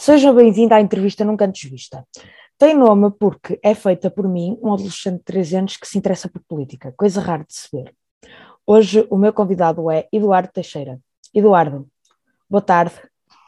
Seja bem-vindo à entrevista Nunca Antes Vista. Tem nome porque é feita por mim, um adolescente de 13 anos que se interessa por política, coisa rara de se ver. Hoje o meu convidado é Eduardo Teixeira. Eduardo, boa tarde.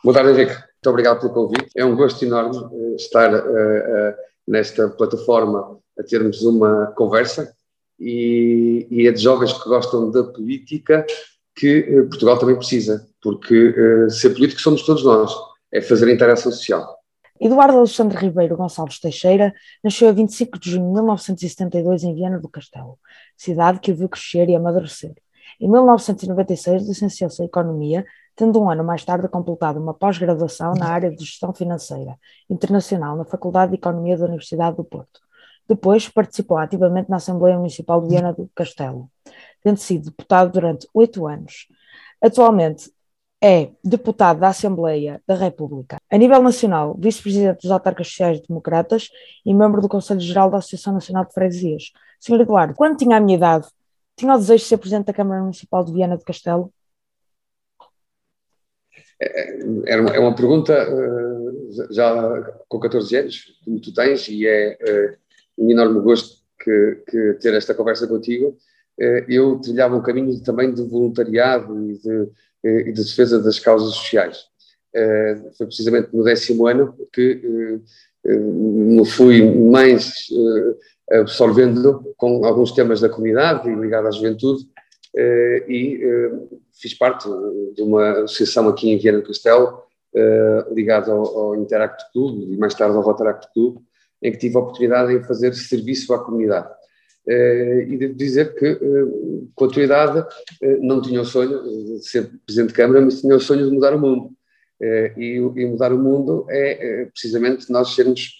Boa tarde, Henrique. Muito obrigado pelo convite. É um gosto enorme uh, estar uh, uh, nesta plataforma a termos uma conversa e, e é de jovens que gostam da política que Portugal também precisa, porque ser político somos todos nós, é fazer a interação social. Eduardo Alexandre Ribeiro Gonçalves Teixeira nasceu a 25 de junho de 1972 em Viana do Castelo, cidade que o viu crescer e amadurecer. Em 1996 licenciou-se em Economia, tendo um ano mais tarde completado uma pós-graduação na área de Gestão Financeira Internacional na Faculdade de Economia da Universidade do Porto. Depois participou ativamente na Assembleia Municipal de Viana do Castelo, tendo sido deputado durante oito anos. Atualmente é deputado da Assembleia da República. A nível nacional, vice-presidente dos autarcas sociais democratas e membro do Conselho Geral da Associação Nacional de Freguesias. Senhor Eduardo, quando tinha a minha idade, tinha o desejo de ser presidente da Câmara Municipal de Viana do Castelo? É, é uma, é uma pergunta eh, já com 14 anos, como tu tens, e é eh, um enorme gosto que, que ter esta conversa contigo. Eh, eu trilhava um caminho também de voluntariado e de e de defesa das causas sociais. Foi precisamente no décimo ano que me fui mais absorvendo com alguns temas da comunidade e ligado à juventude e fiz parte de uma associação aqui em Viana do Castelo ligada ao, ao Interact Club e mais tarde ao Rotaract Club, em que tive a oportunidade de fazer serviço à comunidade. E devo dizer que, com a tua idade, não tinha o sonho de ser Presidente de Câmara, mas tinha o sonho de mudar o mundo. E, e, mudar o mundo é precisamente nós sermos,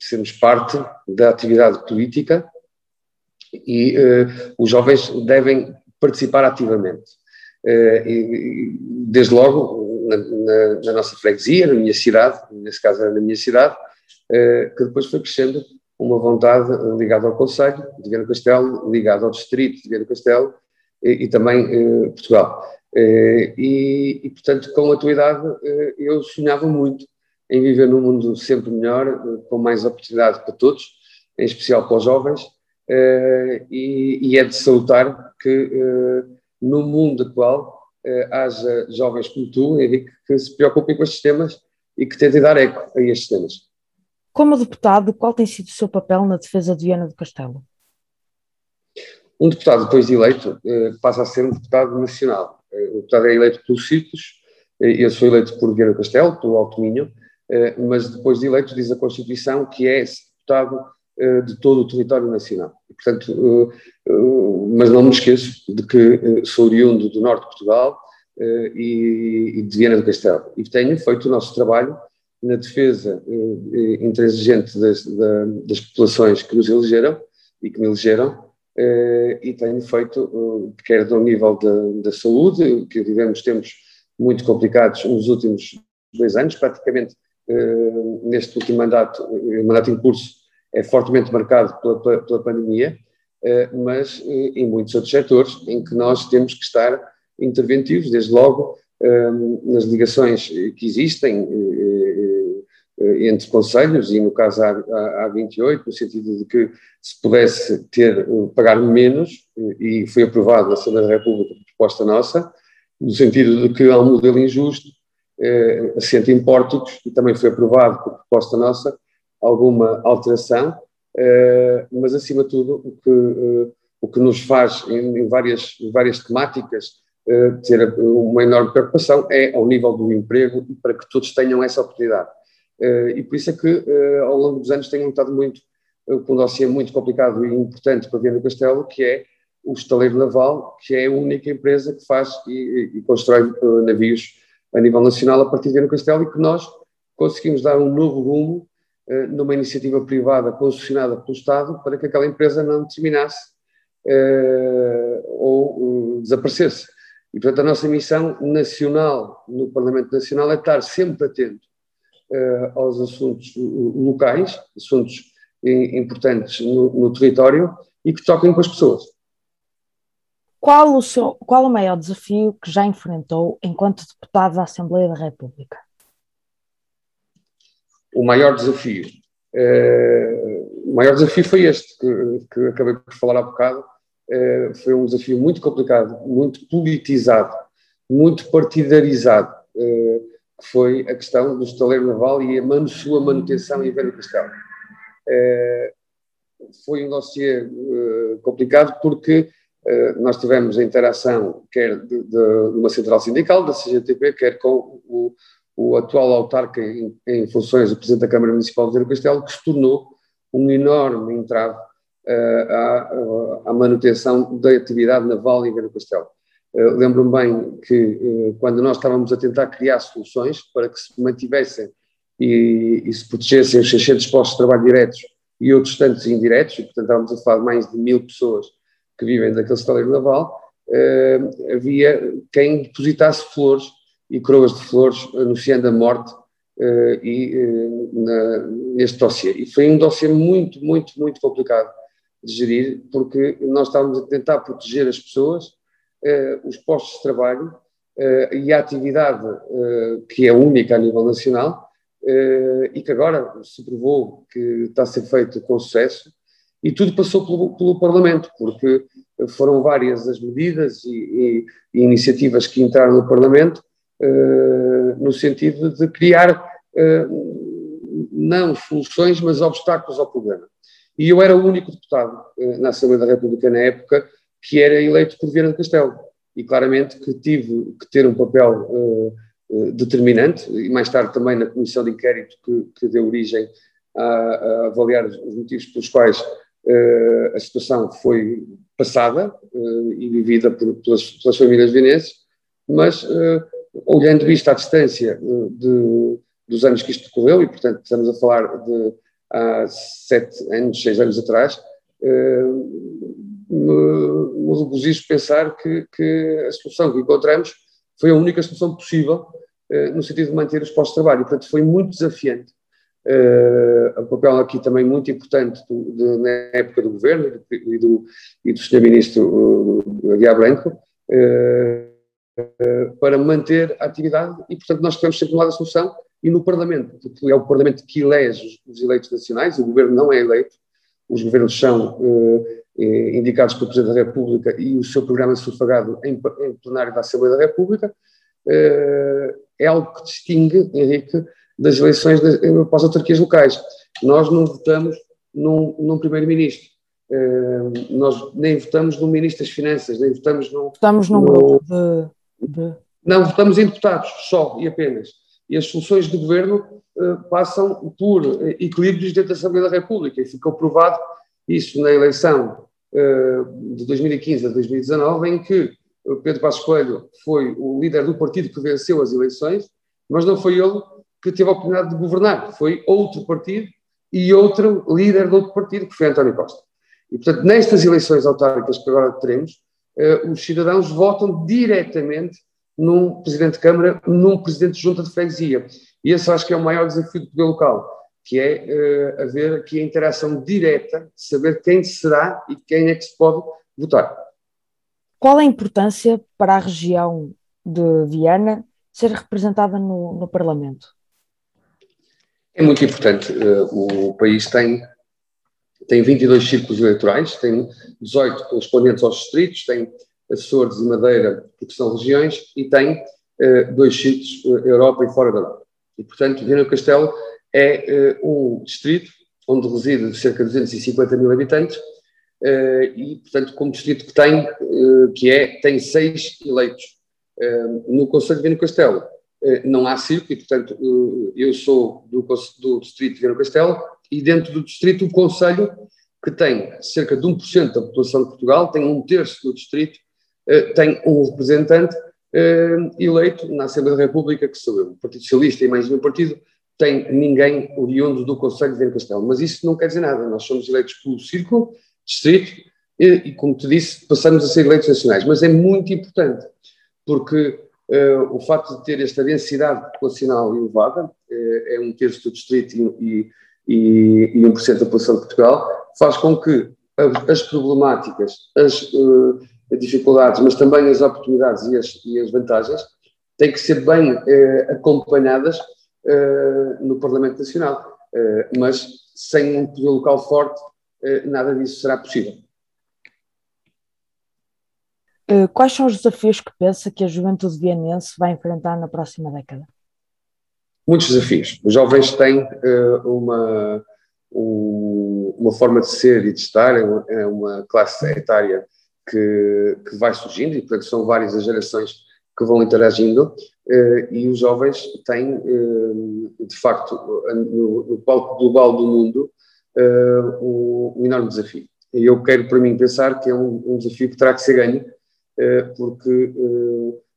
sermos parte da atividade política e os jovens devem participar ativamente. E, desde logo, na, na, na, nossa freguesia, na minha cidade, nesse caso era na minha cidade, que depois foi crescendo uma vontade ligada ao Conselho de Viana Castelo, ligada ao Distrito de Viana Castelo e, e também Portugal. E, e, portanto, com a tua idade, eu sonhava muito em viver num mundo sempre melhor, com mais oportunidade para todos, em especial para os jovens, e, e, é de salutar que eh, no mundo atual haja jovens como tu, Henrique, que se preocupem com estes temas e que tentem dar eco a estes temas. Como deputado, qual tem sido o seu papel na defesa de Viana do Castelo? Um deputado depois de eleito eh, passa a ser um deputado nacional. Eh, o deputado é eleito pelos círculos, eh, eu sou eleito por Viana do Castelo, pelo Alto Minho, mas depois de eleito diz a Constituição que é deputado de todo o território nacional. Portanto, mas não me esqueço de que sou oriundo do norte de Portugal e de Viana do Castelo. E tenho feito o nosso trabalho na defesa eh, intransigente das, das populações que nos elegeram e que me elegeram, eh, e tenho feito, eh, quer do nível da, da saúde, que vivemos tempos muito complicados nos últimos dois anos, praticamente neste último mandato, mandato em curso é fortemente marcado pela, pela, pandemia, mas em muitos outros setores em que nós temos que estar interventivos, desde logo nas ligações que existem eh, entre conselhos, e no caso há, há 28, no sentido de que se pudesse ter, eh, pagar menos, eh, e foi aprovado na Assembleia da República a proposta nossa, no sentido de que há um modelo injusto, eh, assente em pórticos, e também foi aprovado por proposta nossa alguma alteração, eh, mas acima de tudo o que, eh, o que nos faz em, várias, várias temáticas ter uma enorme preocupação é ao nível do emprego e para que todos tenham essa oportunidade. E por isso é que ao longo dos anos tenho lutado muito com um dossiê muito complicado e importante para Viana do Castelo, que é o estaleiro naval, que é a única empresa que faz e, e constrói navios a nível nacional a partir de Viana do Castelo e que nós conseguimos dar um novo rumo numa iniciativa privada concessionada pelo Estado para que aquela empresa não terminasse ou desaparecesse. E, portanto, a nossa missão nacional no Parlamento Nacional é estar sempre atento aos assuntos locais, assuntos importantes no, no território e que toquem com as pessoas. Qual o, seu, qual o maior desafio que já enfrentou enquanto deputado da Assembleia da República? O maior desafio? Eh, o maior desafio foi este, que, que acabei por falar há bocado. Eh, foi um desafio muito complicado, muito politizado, muito partidarizado, eh, que foi a questão do estaleiro naval e a sua manutenção em Vera Castelo. Foi um dossiê complicado porque nós tivemos a interação quer de, de, uma central sindical, da CGTP, quer com o, o atual autarca em, em, funções, o Presidente da Câmara Municipal de Vila Castelo, que se tornou um enorme entrave uh, à, à, manutenção da atividade naval em Vila Castelo. Uh, Lembro-me bem que uh, quando nós estávamos a tentar criar soluções para que se mantivessem e, e se protegessem os 600 postos de trabalho diretos e outros tantos indiretos, e portanto estávamos a falar de mais de mil pessoas que vivem daquele estaleiro naval, havia quem depositasse flores e coroas de flores anunciando a morte uh, e, uh, na, neste dossiê. E foi um dossiê muito, muito, muito complicado de gerir, porque nós estávamos a tentar proteger as pessoas, uh, os postos de trabalho e a atividade que é única a nível nacional e que agora se provou que está a ser feito com sucesso e tudo passou pelo, pelo Parlamento, porque foram várias as medidas e, e, e iniciativas que entraram no Parlamento no sentido de criar eh, não soluções, mas obstáculos ao problema. E eu era o único deputado eh, na Assembleia da República na época que era eleito por Viana do Castelo. E claramente que tive que ter um papel determinante, e mais tarde também na comissão de inquérito que, que deu origem a, a, avaliar os motivos pelos quais a situação foi passada e vivida por, pelas, pelas famílias vienenses, mas olhando isto à distância de, dos anos que isto decorreu, e portanto estamos a falar de há sete anos, seis anos atrás, eh, me, regozijo pensar que, que, a solução que encontramos foi a única solução possível eh, no sentido de manter os postos de trabalho. E, portanto, foi muito desafiante. Uh, o papel aqui também muito importante do, de, na época do governo e do, e do Sr. Ministro uh, Aguiar Branco, uh, eh, para manter a atividade e, portanto, nós tivemos sempre um lado da solução e no Parlamento, porque é o Parlamento que elege os eleitos nacionais, o Governo não é eleito, os governos são eh, eh, indicados pelo Presidente da República e o seu programa é sufragado em, em plenário da Assembleia da República, é algo que distingue, Henrique, das eleições das, para as autarquias locais. Nós não votamos num, num primeiro-ministro, nós nem votamos num ministro das Finanças, nem votamos num... Votamos num grupo de Não, votamos em deputados, só e apenas. E as soluções de governo uh, passam por uh, equilíbrios dentro da Assembleia da República. E ficou provado isso na eleição uh, de 2015 a 2019, em que Pedro Passos Coelho foi o líder do partido que venceu as eleições, mas não foi ele que teve a oportunidade de governar, foi outro partido e outro líder de outro partido, que foi António Costa. E, portanto, nestas eleições autárquicas que agora teremos, os cidadãos votam diretamente num presidente de Câmara, num presidente de junta de freguesia. E esse acho que é o maior desafio do poder local, que é uh, haver aqui a interação direta, saber quem será e quem é que se pode votar. Qual a importância para a região de Viana ser representada no, no Parlamento? É muito importante. Uh, o país tem tem 22 círculos eleitorais, tem 18 correspondentes aos distritos, tem Açores e Madeira, porque são regiões, e tem uh, dois círculos, uh, Europa e fora da Europa. E, portanto, Viana do Castelo é uh, um distrito onde reside cerca de 250 mil habitantes, e, portanto, como distrito que tem, que é, tem seis eleitos. no Conselho de Viana do Castelo não há círculo, e, portanto, eu sou do, do distrito de Viana do Castelo, e dentro do distrito o Conselho, que tem cerca de 1% da população de Portugal, tem um terço do distrito, eh, tem um representante eh, eleito na Assembleia da República, que sou eu. O Partido Socialista e mais um partido tem ninguém oriundo do Conselho de Viana Castelo. Mas isso não quer dizer nada. Nós somos eleitos pelo círculo, distrito, e, e, como te disse, passamos a ser eleitos nacionais. Mas é muito importante, porque uh, o facto de ter esta densidade populacional elevada, é um terço do distrito e, e, e 1% da população de Portugal, faz com que as problemáticas, as uh, dificuldades, mas também as oportunidades e as, e as vantagens têm que ser bem uh, acompanhadas uh, no Parlamento Nacional. mas sem um poder local forte, nada disso será possível. Quais são os desafios que pensa que a juventude vienense vai enfrentar na próxima década? Muitos desafios. Os jovens têm uma, uma forma de ser e de estar, é uma, é uma classe etária que, que, vai surgindo, e portanto são várias as gerações que vão interagindo, eh, e os jovens têm, eh, de facto, no, palco global do mundo, eh, um, enorme desafio. E eu quero, para mim, pensar que é um, desafio que terá que ser ganho, porque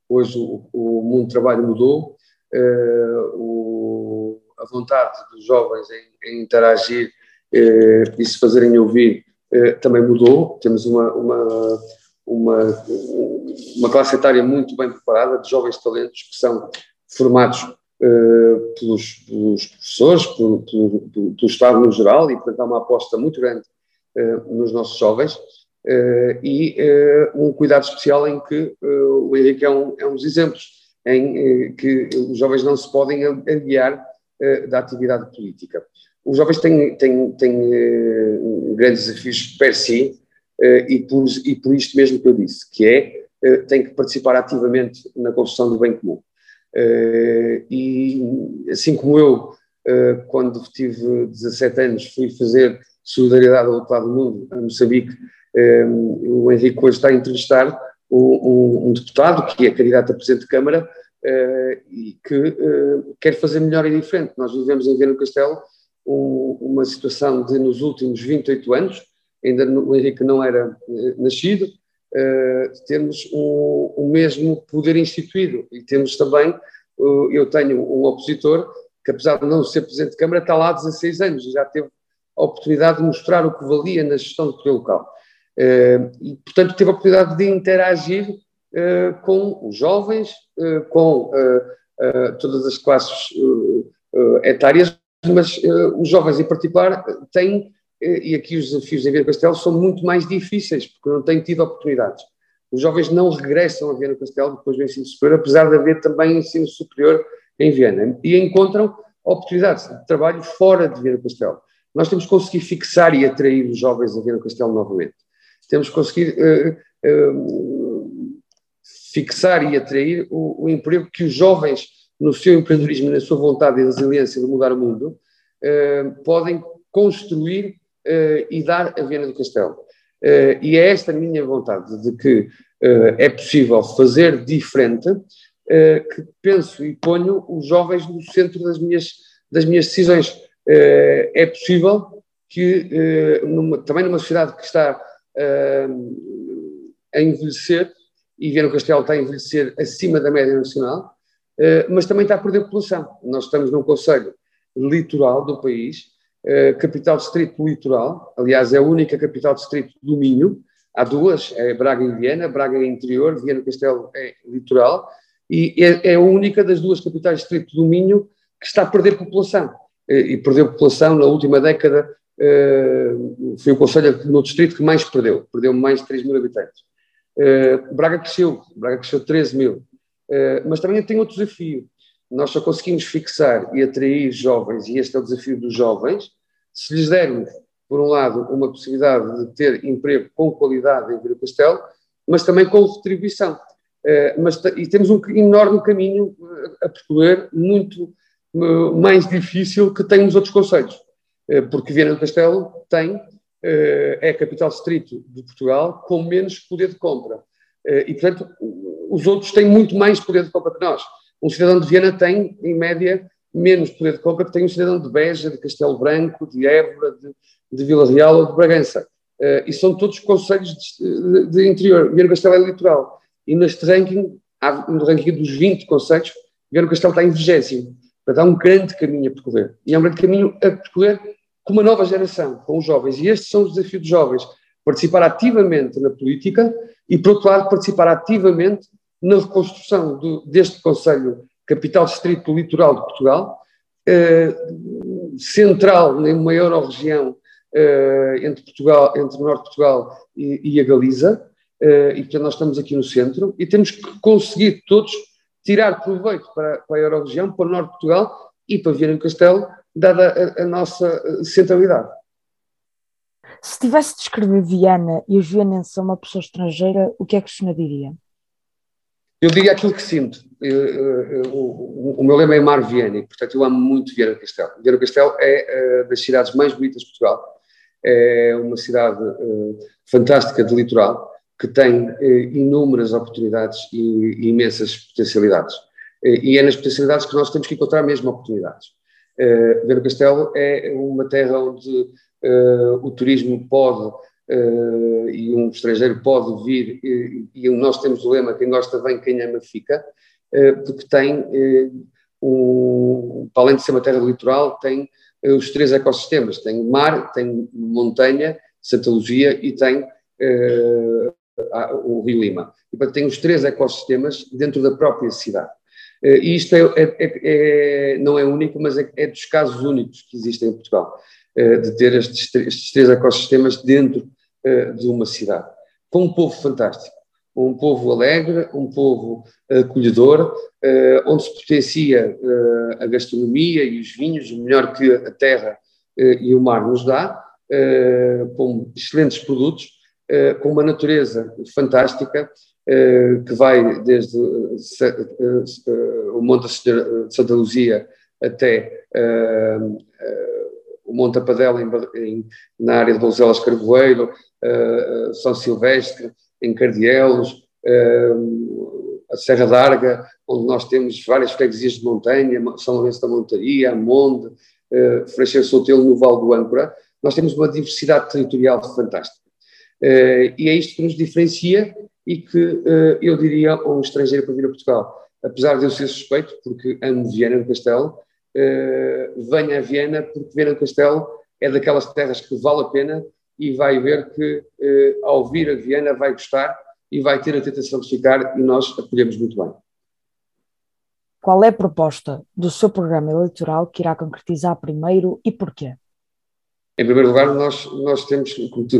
hoje o, mundo do trabalho mudou, o, a vontade dos jovens em, em interagir eh, e se fazerem ouvir eh, também mudou. Temos uma, uma, uma, uma classe etária muito bem preparada, de jovens talentos que são formados eh, pelos, pelos, professores, pelo, pelo, pelo, Estado no geral, e portanto há uma aposta muito grande eh, nos nossos jovens. Uh, e uh, um cuidado especial em que uh, o Henrique é um, é um dos exemplos em que os jovens não se podem aliar da atividade política os jovens têm, têm, têm uh, grandes desafios per si e, por, e por isto mesmo que eu disse, que é, têm que participar ativamente na construção do bem comum. e assim como eu, quando tive 17 anos, fui fazer solidariedade ao outro lado do mundo, a Moçambique, o Henrique hoje está a entrevistar um, um, deputado que é candidato a Presidente de Câmara e que quer fazer melhor e diferente. Nós vivemos em Viana Castelo um, uma situação de, nos últimos 28 anos, ainda o Henrique não era eh, nascido, uh, termos o um mesmo poder instituído. E temos também, uh, eu tenho um opositor que, apesar de não ser Presidente de Câmara, está lá há 16 anos e já teve a oportunidade de mostrar o que valia na gestão do poder local. Uh, e, portanto, teve a oportunidade de interagir com os jovens, com todas as classes etárias, mas os jovens em particular têm, e aqui os desafios em Viana Castelo são muito mais difíceis, porque não têm tido oportunidades. Os jovens não regressam a Viana Castelo depois do ensino superior, apesar de haver também ensino superior em Viana, e encontram oportunidades de trabalho fora de Viana Castelo. Nós temos que conseguir fixar e atrair os jovens a Viana Castelo novamente. Temos que conseguir uh, fixar e atrair o, o emprego que os jovens no seu empreendedorismo, na sua vontade e resiliência de mudar o mundo, uh, podem construir e dar a Viana do Castelo. E é esta a minha vontade, de que é possível fazer diferente, que penso e ponho os jovens no centro das minhas, das minhas decisões. é possível que, numa, também numa sociedade que está a envelhecer, e Viana do Castelo está a envelhecer acima da média nacional, eh, mas também está a perder população. Nós estamos num conselho litoral do país, eh, capital distrito litoral, aliás é a única capital distrito do Minho, há duas, é Braga e Viena, Braga é interior, Viena Castelo é litoral, e é, é a única das duas capitais distrito do Minho que está a perder população. Eh, e perdeu população na última década, foi o conselho no distrito que mais perdeu, perdeu mais de 3 mil habitantes. Braga cresceu, Braga cresceu 13 mil. Eh, mas também tem outro desafio. Nós só conseguimos fixar e atrair jovens, e este é o desafio dos jovens, se lhes dermos, por um lado, uma possibilidade de ter emprego com qualidade em Vila Castelo, mas também com retribuição. Mas, e temos um enorme caminho a percorrer, muito mais difícil que tem nos outros conselhos, porque Viana do Castelo tem, é a capital distrito de Portugal com menos poder de compra. e, portanto, os outros têm muito mais poder de compra que nós. Um cidadão de Viena tem, em média, menos poder de compra que tem um cidadão de Beja, de Castelo Branco, de Évora, de, de Vila Real ou de Bragança. E são todos conselhos de, de, interior. Viana Castelo é litoral. E neste ranking, no ranking dos 20 conselhos, Viana Castelo está em 20. Portanto, há um grande caminho a percorrer. E é um grande caminho a percorrer com uma nova geração, com os jovens. E estes são os desafios dos jovens. Participar ativamente na política e, por outro lado, participar ativamente na reconstrução do, deste Conselho Capital Distrito Litoral de Portugal, eh, central, nem uma euro-região entre Portugal, entre o Norte de Portugal e, e a Galiza, e portanto nós estamos aqui no centro e temos que conseguir todos tirar proveito para, para a euro-região, para o Norte de Portugal e para Viana do Castelo, dada a, a nossa centralidade. Se tivesse de descrever Viana e os vianenses a uma pessoa estrangeira, o que é que o senhor diria? Eu diria aquilo que sinto. Eu, eu, o, o, meu lema é Mar Viana, e, portanto eu amo muito Viana do Castelo. Viana do Castelo é uh, das cidades mais bonitas de Portugal. É uma cidade uh, fantástica de litoral, que tem uh, inúmeras oportunidades e, imensas potencialidades. e é nas potencialidades que nós temos que encontrar mesmo oportunidades. Uh, Viana do Castelo é uma terra onde uh, o turismo pode uh, e um estrangeiro pode vir, e, e, nós temos o lema: quem gosta vem, quem ama fica, porque tem, um, para além de ser uma terra litoral, tem os três ecossistemas: tem mar, tem montanha, Santa Luzia e tem o Rio Lima. E, portanto, tem os três ecossistemas dentro da própria cidade. E isto é, é, é, não é único, mas é, é, dos casos únicos que existem em Portugal. Eh, de ter estes, estes três ecossistemas dentro eh, de uma cidade. Com um povo fantástico, um povo alegre, um povo acolhedor, eh, onde se potencia a gastronomia e os vinhos, melhor que a terra e o mar nos dá, com excelentes produtos, com uma natureza fantástica, que vai desde o Monte de Santa Luzia até o Monte Apadela na área de Donzelas Carvoeiro, São Silvestre, em Cardielos, a Serra d'Arga, onde nós temos várias freguesias de montanha, São Lourenço da Montaria, Amonde, uh, Sotelo no Val do Âncora, nós temos uma diversidade territorial fantástica. Uh, e é isto que nos diferencia e que uh, eu diria a um estrangeiro para vir a Portugal. Apesar de eu ser suspeito, porque amo Viana do Castelo, uh, venha a Viena, porque Viena do Castelo é daquelas terras que vale a pena e vai ver que ao vir a Viena vai gostar e vai ter a tentação de ficar e nós acolhemos muito bem. Qual é a proposta do seu programa eleitoral que irá concretizar primeiro e porquê? Em primeiro lugar, nós, nós temos,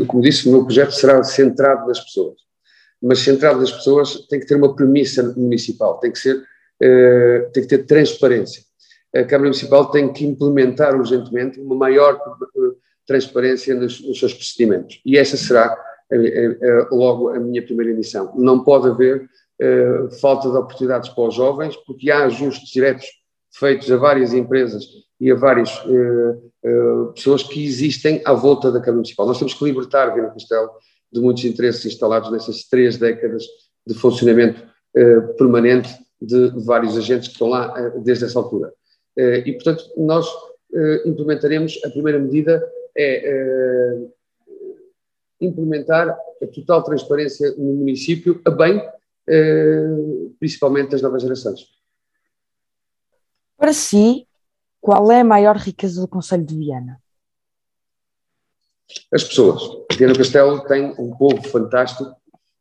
como disse, o meu projeto será centrado nas pessoas. Mas centrado nas pessoas tem que ter uma premissa municipal, tem que, ser, uh, tem que ter transparência a Câmara Municipal tem que implementar urgentemente uma maior eh, transparência nos, nos seus procedimentos. E essa será eh, eh, logo a minha primeira missão. Não pode haver falta de oportunidades para os jovens, porque há ajustes diretos feitos a várias empresas e a várias pessoas que existem à volta da Câmara Municipal. Nós temos que libertar Vila Castelo de muitos interesses instalados nessas três décadas de funcionamento permanente de vários agentes que estão lá desde essa altura. E, portanto, nós implementaremos, a primeira medida é implementar a total transparência no município, a bem, principalmente das novas gerações. Para si, qual é a maior riqueza do Conselho de Viana? As pessoas. Viana Castelo tem um povo fantástico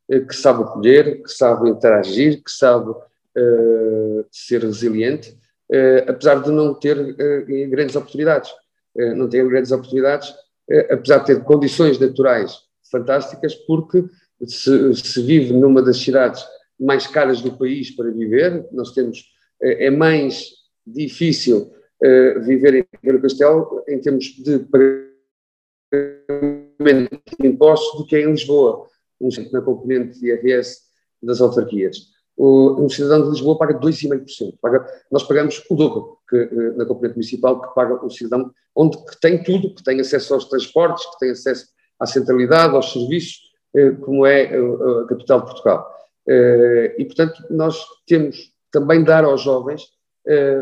que sabe acolher, que sabe interagir, que sabe uh, ser resiliente uh, apesar de não ter uh, grandes oportunidades. Não ter grandes oportunidades, apesar de ter condições naturais fantásticas, porque se, se, vive numa das cidades mais caras do país para viver, nós temos, é mais difícil viver em Ribeiro Castelo em termos de pagamento de impostos do que é em Lisboa, um na componente de IRS das autarquias um cidadão de Lisboa paga 2,5%. Paga, nós pagamos o dobro que, eh, na componente municipal que paga o cidadão, onde que tem tudo, que tem acesso aos transportes, que tem acesso à centralidade, aos serviços, eh, como é eh, a capital de Portugal. E, portanto, nós temos também dar aos jovens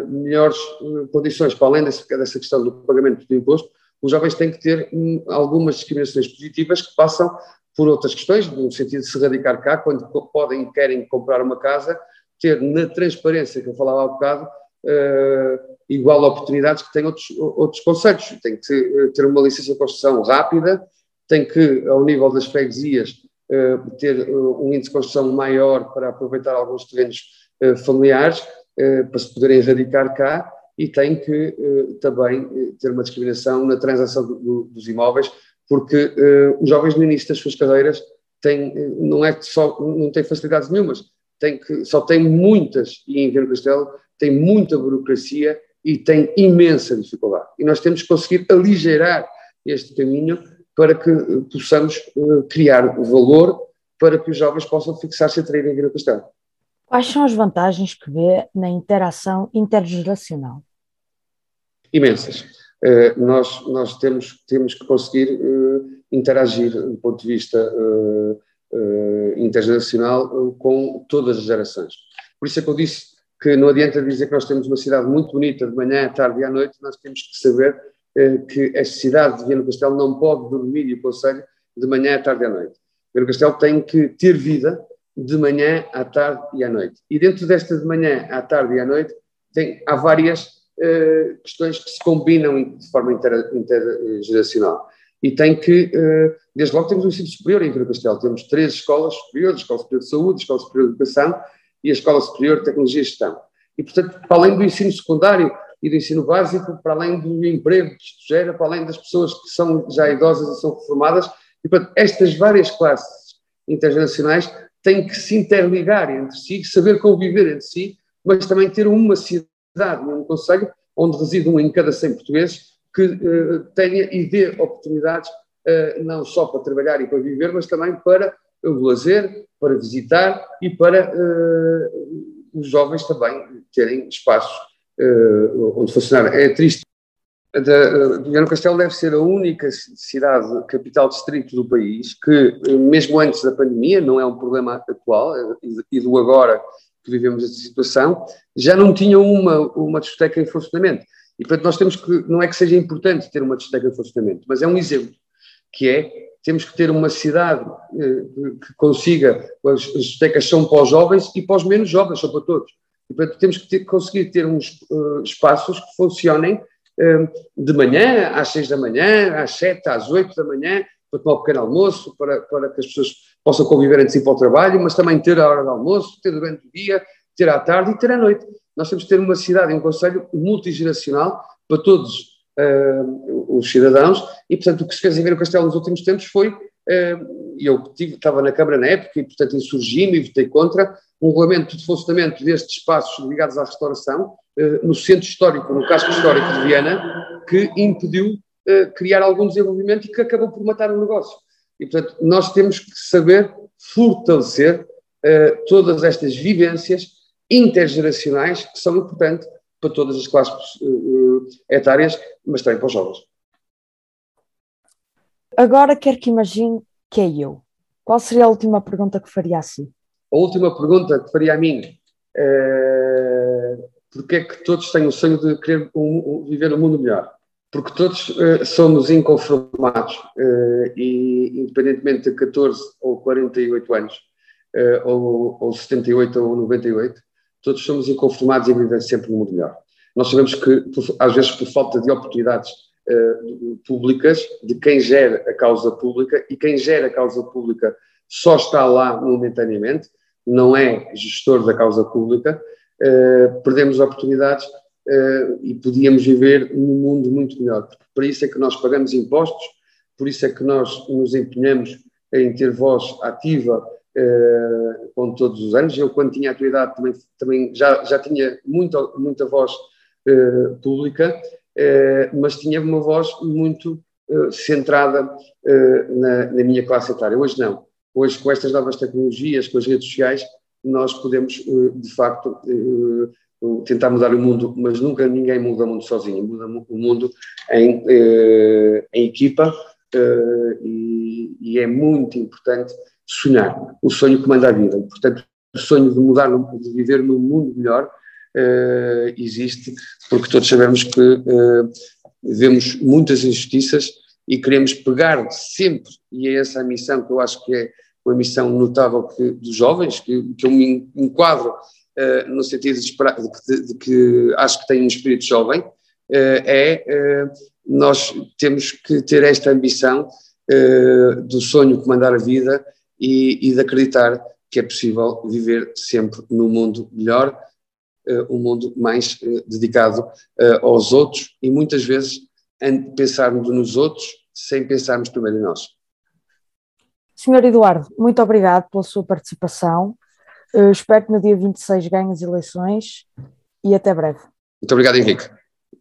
melhores condições, para além dessa, dessa questão do pagamento do imposto, os jovens têm que ter hum, algumas discriminações positivas que passam por outras questões, no sentido de se radicar cá, quando podem querem comprar uma casa, ter na transparência que eu falava há bocado, uh, igual oportunidades que têm outros, outros conselhos. Tem que eh, ter uma licença de construção rápida, tem que, ao nível das freguesias, uh, ter uh, um índice de construção maior para aproveitar alguns terrenos familiares, para se poderem radicar cá, e tem que também ter uma discriminação na transação do, do, dos imóveis, porque os jovens no início das suas carreiras têm, não é que só, não têm facilidades nenhumas, tem que, só tem muitas, e em Viana Castelo tem muita burocracia e tem imensa dificuldade. E nós temos que conseguir aligerar este caminho para que possamos criar valor para que os jovens possam fixar-se a trair em Vila Castelo. Quais são as vantagens que vê na interação intergeracional? Imensas. Uh, nós, nós temos, temos que conseguir uh, interagir do ponto de vista uh, intergeracional com todas as gerações. Por isso é que eu disse que não adianta dizer que nós temos uma cidade muito bonita de manhã, à tarde e à noite, nós temos que saber que a cidade de Viana Castelo não pode dormir e o Conselho de manhã, à tarde e à noite. Pedro Castelo tem que ter vida de manhã, à tarde e à noite. E dentro desta de manhã, à tarde e à noite, tem, há várias uh, questões que se combinam de forma intergeracional. E tem que, uh, desde logo, temos um ensino superior em Pedro Castelo. Temos três escolas superiores: a Escola Superior de Saúde, a Escola Superior de Educação e a Escola Superior de Tecnologia e Gestão. E, portanto, para além do ensino secundário e do ensino básico, para além do emprego que isto gera, para além das pessoas que são já idosas e são reformadas, e, portanto, estas várias classes intergeracionais têm que se interligar entre si, saber conviver entre si, mas também ter uma cidade, um conselho, onde reside um em cada 100 portugueses, que uh, tenha e dê oportunidades uh, não só para trabalhar e para viver, mas também para o lazer, para visitar e para uh, os jovens também terem espaços onde funcionar. É triste da, Viana Castelo deve ser a única cidade, capital distrito do país, que, mesmo antes da pandemia, não é um problema atual, e do agora que vivemos esta situação, já não tinha uma, uma discoteca em funcionamento. E, portanto, nós temos que, não é que seja importante ter uma discoteca em funcionamento, mas é um exemplo, que é, temos que ter uma cidade eh, que consiga, as discotecas são para os jovens e para os menos jovens, são para todos. E, portanto, temos que ter, conseguir ter uns uh, espaços que funcionem de manhã, às seis da manhã, às sete, às oito da manhã, para tomar um pequeno almoço, para, para que as pessoas possam conviver entre si para o trabalho, mas também ter a hora do almoço, ter durante o dia, ter à tarde e ter à noite. Nós temos que ter uma cidade e um conselho multigeracional para todos uh, os cidadãos e, portanto, o que se fez em Ver o Castelo nos últimos tempos foi, uh, eu tive, estava na Câmara na época e, portanto, insurgi-me e votei contra um regulamento de funcionamento destes espaços ligados à restauração, eh, no centro histórico, no casco histórico de Viana, que impediu eh, criar algum desenvolvimento e que acabou por matar o negócio. E, portanto, nós temos que saber fortalecer eh, todas estas vivências intergeracionais que são importantes para todas as classes etárias, mas também para os jovens. Agora quero que imagine que é eu. Qual seria a última pergunta que faria a si? A última pergunta que faria a mim porque é que todos têm o sonho de querer um, viver um mundo melhor? Porque todos uh, somos inconformados uh, e, independentemente de 14 ou 48 anos, uh, ou, ou 78 ou 98, todos somos inconformados em viver sempre um mundo melhor. Nós sabemos que, por, às vezes, por falta de oportunidades públicas, de quem gera a causa pública, e quem gera a causa pública só está lá momentaneamente, não é gestor da causa pública, uh, perdemos oportunidades uh, e podíamos viver num mundo muito melhor. Por isso é que nós pagamos impostos, por isso é que nós nos empenhamos em ter voz ativa com todos os anos. Eu, quando tinha a tua idade, também, também já, já tinha muita, muita voz pública, mas tinha uma voz muito centrada na, na minha classe etária. Hoje não. Hoje, com estas novas tecnologias, com as redes sociais, nós podemos, eh, de facto, eh, tentar mudar o mundo, mas nunca ninguém muda o mundo sozinho, muda o mundo em, eh, em equipa e, e, é muito importante sonhar, o sonho que manda a vida. Portanto, o sonho de mudar, de viver num mundo melhor existe, porque todos sabemos que vemos muitas injustiças e queremos pegar sempre, e é essa a missão que eu acho que é uma missão notável que, dos jovens, que, que eu me enquadro uh, no sentido de, de, de, que acho que tem um espírito jovem, uh, é uh, nós temos que ter esta ambição do sonho comandar a vida e, e de acreditar que é possível viver sempre num mundo melhor um mundo mais dedicado aos outros e muitas vezes pensarmos nos outros sem pensarmos primeiro em nós. Senhor Eduardo, muito obrigado pela sua participação. Espero que no dia 26 ganhe as eleições e até breve. Muito obrigado, Henrique.